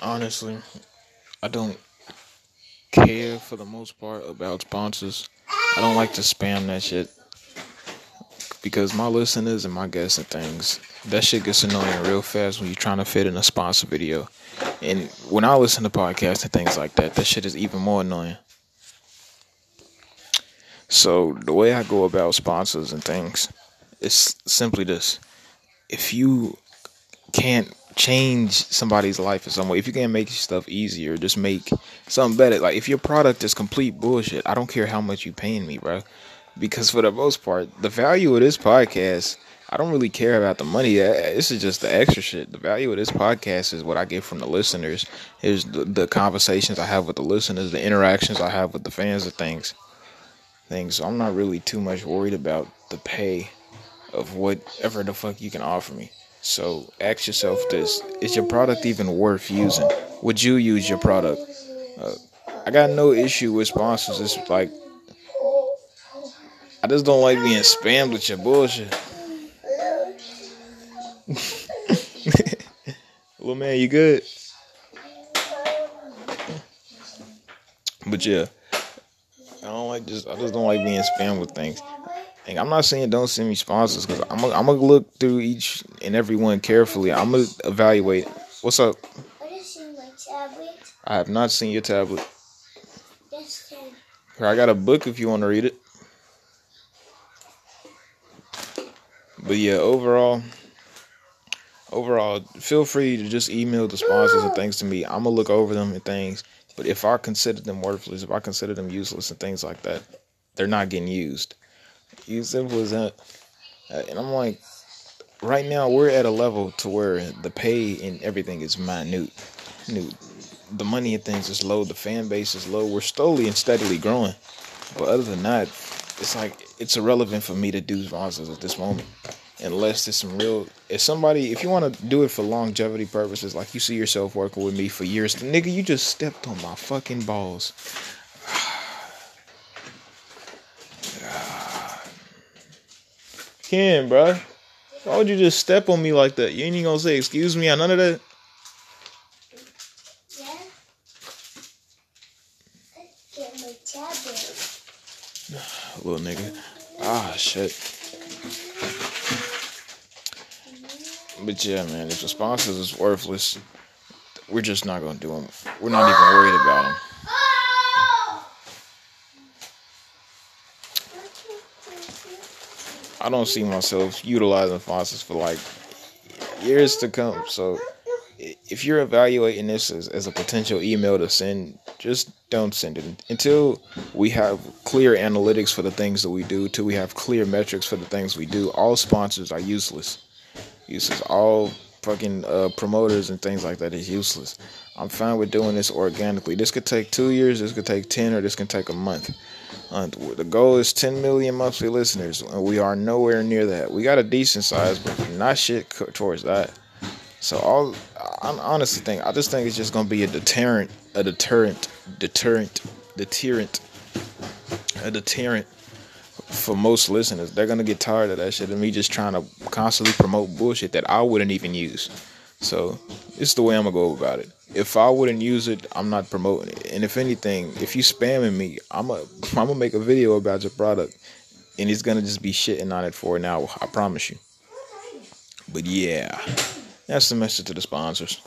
honestly, I don't care for the most part about sponsors. I don't like to spam that shit because my listeners and my guests and things, that shit gets annoying real fast when you're trying to fit in a sponsor video. And when I listen to podcasts and things like that, that shit is even more annoying. So the way I go about sponsors and things is simply this: if you can't change somebody's life in some way, if you can't make stuff easier, just make something better. Like if your product is complete bullshit, I don't care how much you paying me, bro. Because for the most part, the value of this podcast, I don't really care about the money. Uh, this is just the extra shit. The value of this podcast is what I get from the listeners. Is the, the conversations I have with the listeners, the interactions I have with the fans of things. Things. So I'm not really too much worried about the pay of whatever the fuck you can offer me. So ask yourself this: Is your product even worth using? Would you use your product? Uh, I got no issue with sponsors. It's like I just don't like being spammed with your bullshit. Little man, you good? But yeah, I don't like just. I just don't like being spammed with things. And I'm not saying don't send me sponsors because I'm gonna look through each and every one carefully. I'm gonna evaluate. What's up? I have not seen your tablet. Yes, Here, I got a book if you want to read it. But yeah, overall, overall, feel free to just email the sponsors and things to me. I'm gonna look over them and things. But if I consider them worthless, if I consider them useless and things like that, they're not getting used. You simple as that. Uh, and I'm like, right now we're at a level to where the pay and everything is minute. New, the money and things is low. The fan base is low. We're slowly and steadily growing. But other than that, it's like it's irrelevant for me to do sponsors at this moment. Unless there's some real, if somebody, if you want to do it for longevity purposes, like you see yourself working with me for years, nigga, you just stepped on my fucking balls. Ken, bro. Why would you just step on me like that? You ain't even gonna say excuse me or none of that? Little nigga. Ah, shit. But yeah, man, if the sponsors is worthless, we're just not gonna do them. We're not even worried about them. I don't see myself utilizing sponsors for like years to come. So if you're evaluating this as, as a potential email to send, just don't send it until we have clear analytics for the things that we do, till we have clear metrics for the things we do. All sponsors are useless. Useless. All fucking uh, promoters and things like that is useless. I'm fine with doing this organically. This could take two years, this could take 10, or this can take a month. The goal is 10 million monthly listeners, and we are nowhere near that. We got a decent size, but not shit towards that. So all, I honestly think I just think it's just gonna be a deterrent, a deterrent, deterrent, deterrent, a deterrent for most listeners. They're gonna get tired of that shit and me just trying to constantly promote bullshit that I wouldn't even use. So it's the way I'm gonna go about it. If I wouldn't use it, I'm not promoting it. And if anything, if you spamming me, I'm a I'm gonna make a video about your product, and it's gonna just be shitting on it for an hour. I promise you. But yeah, that's the message to the sponsors.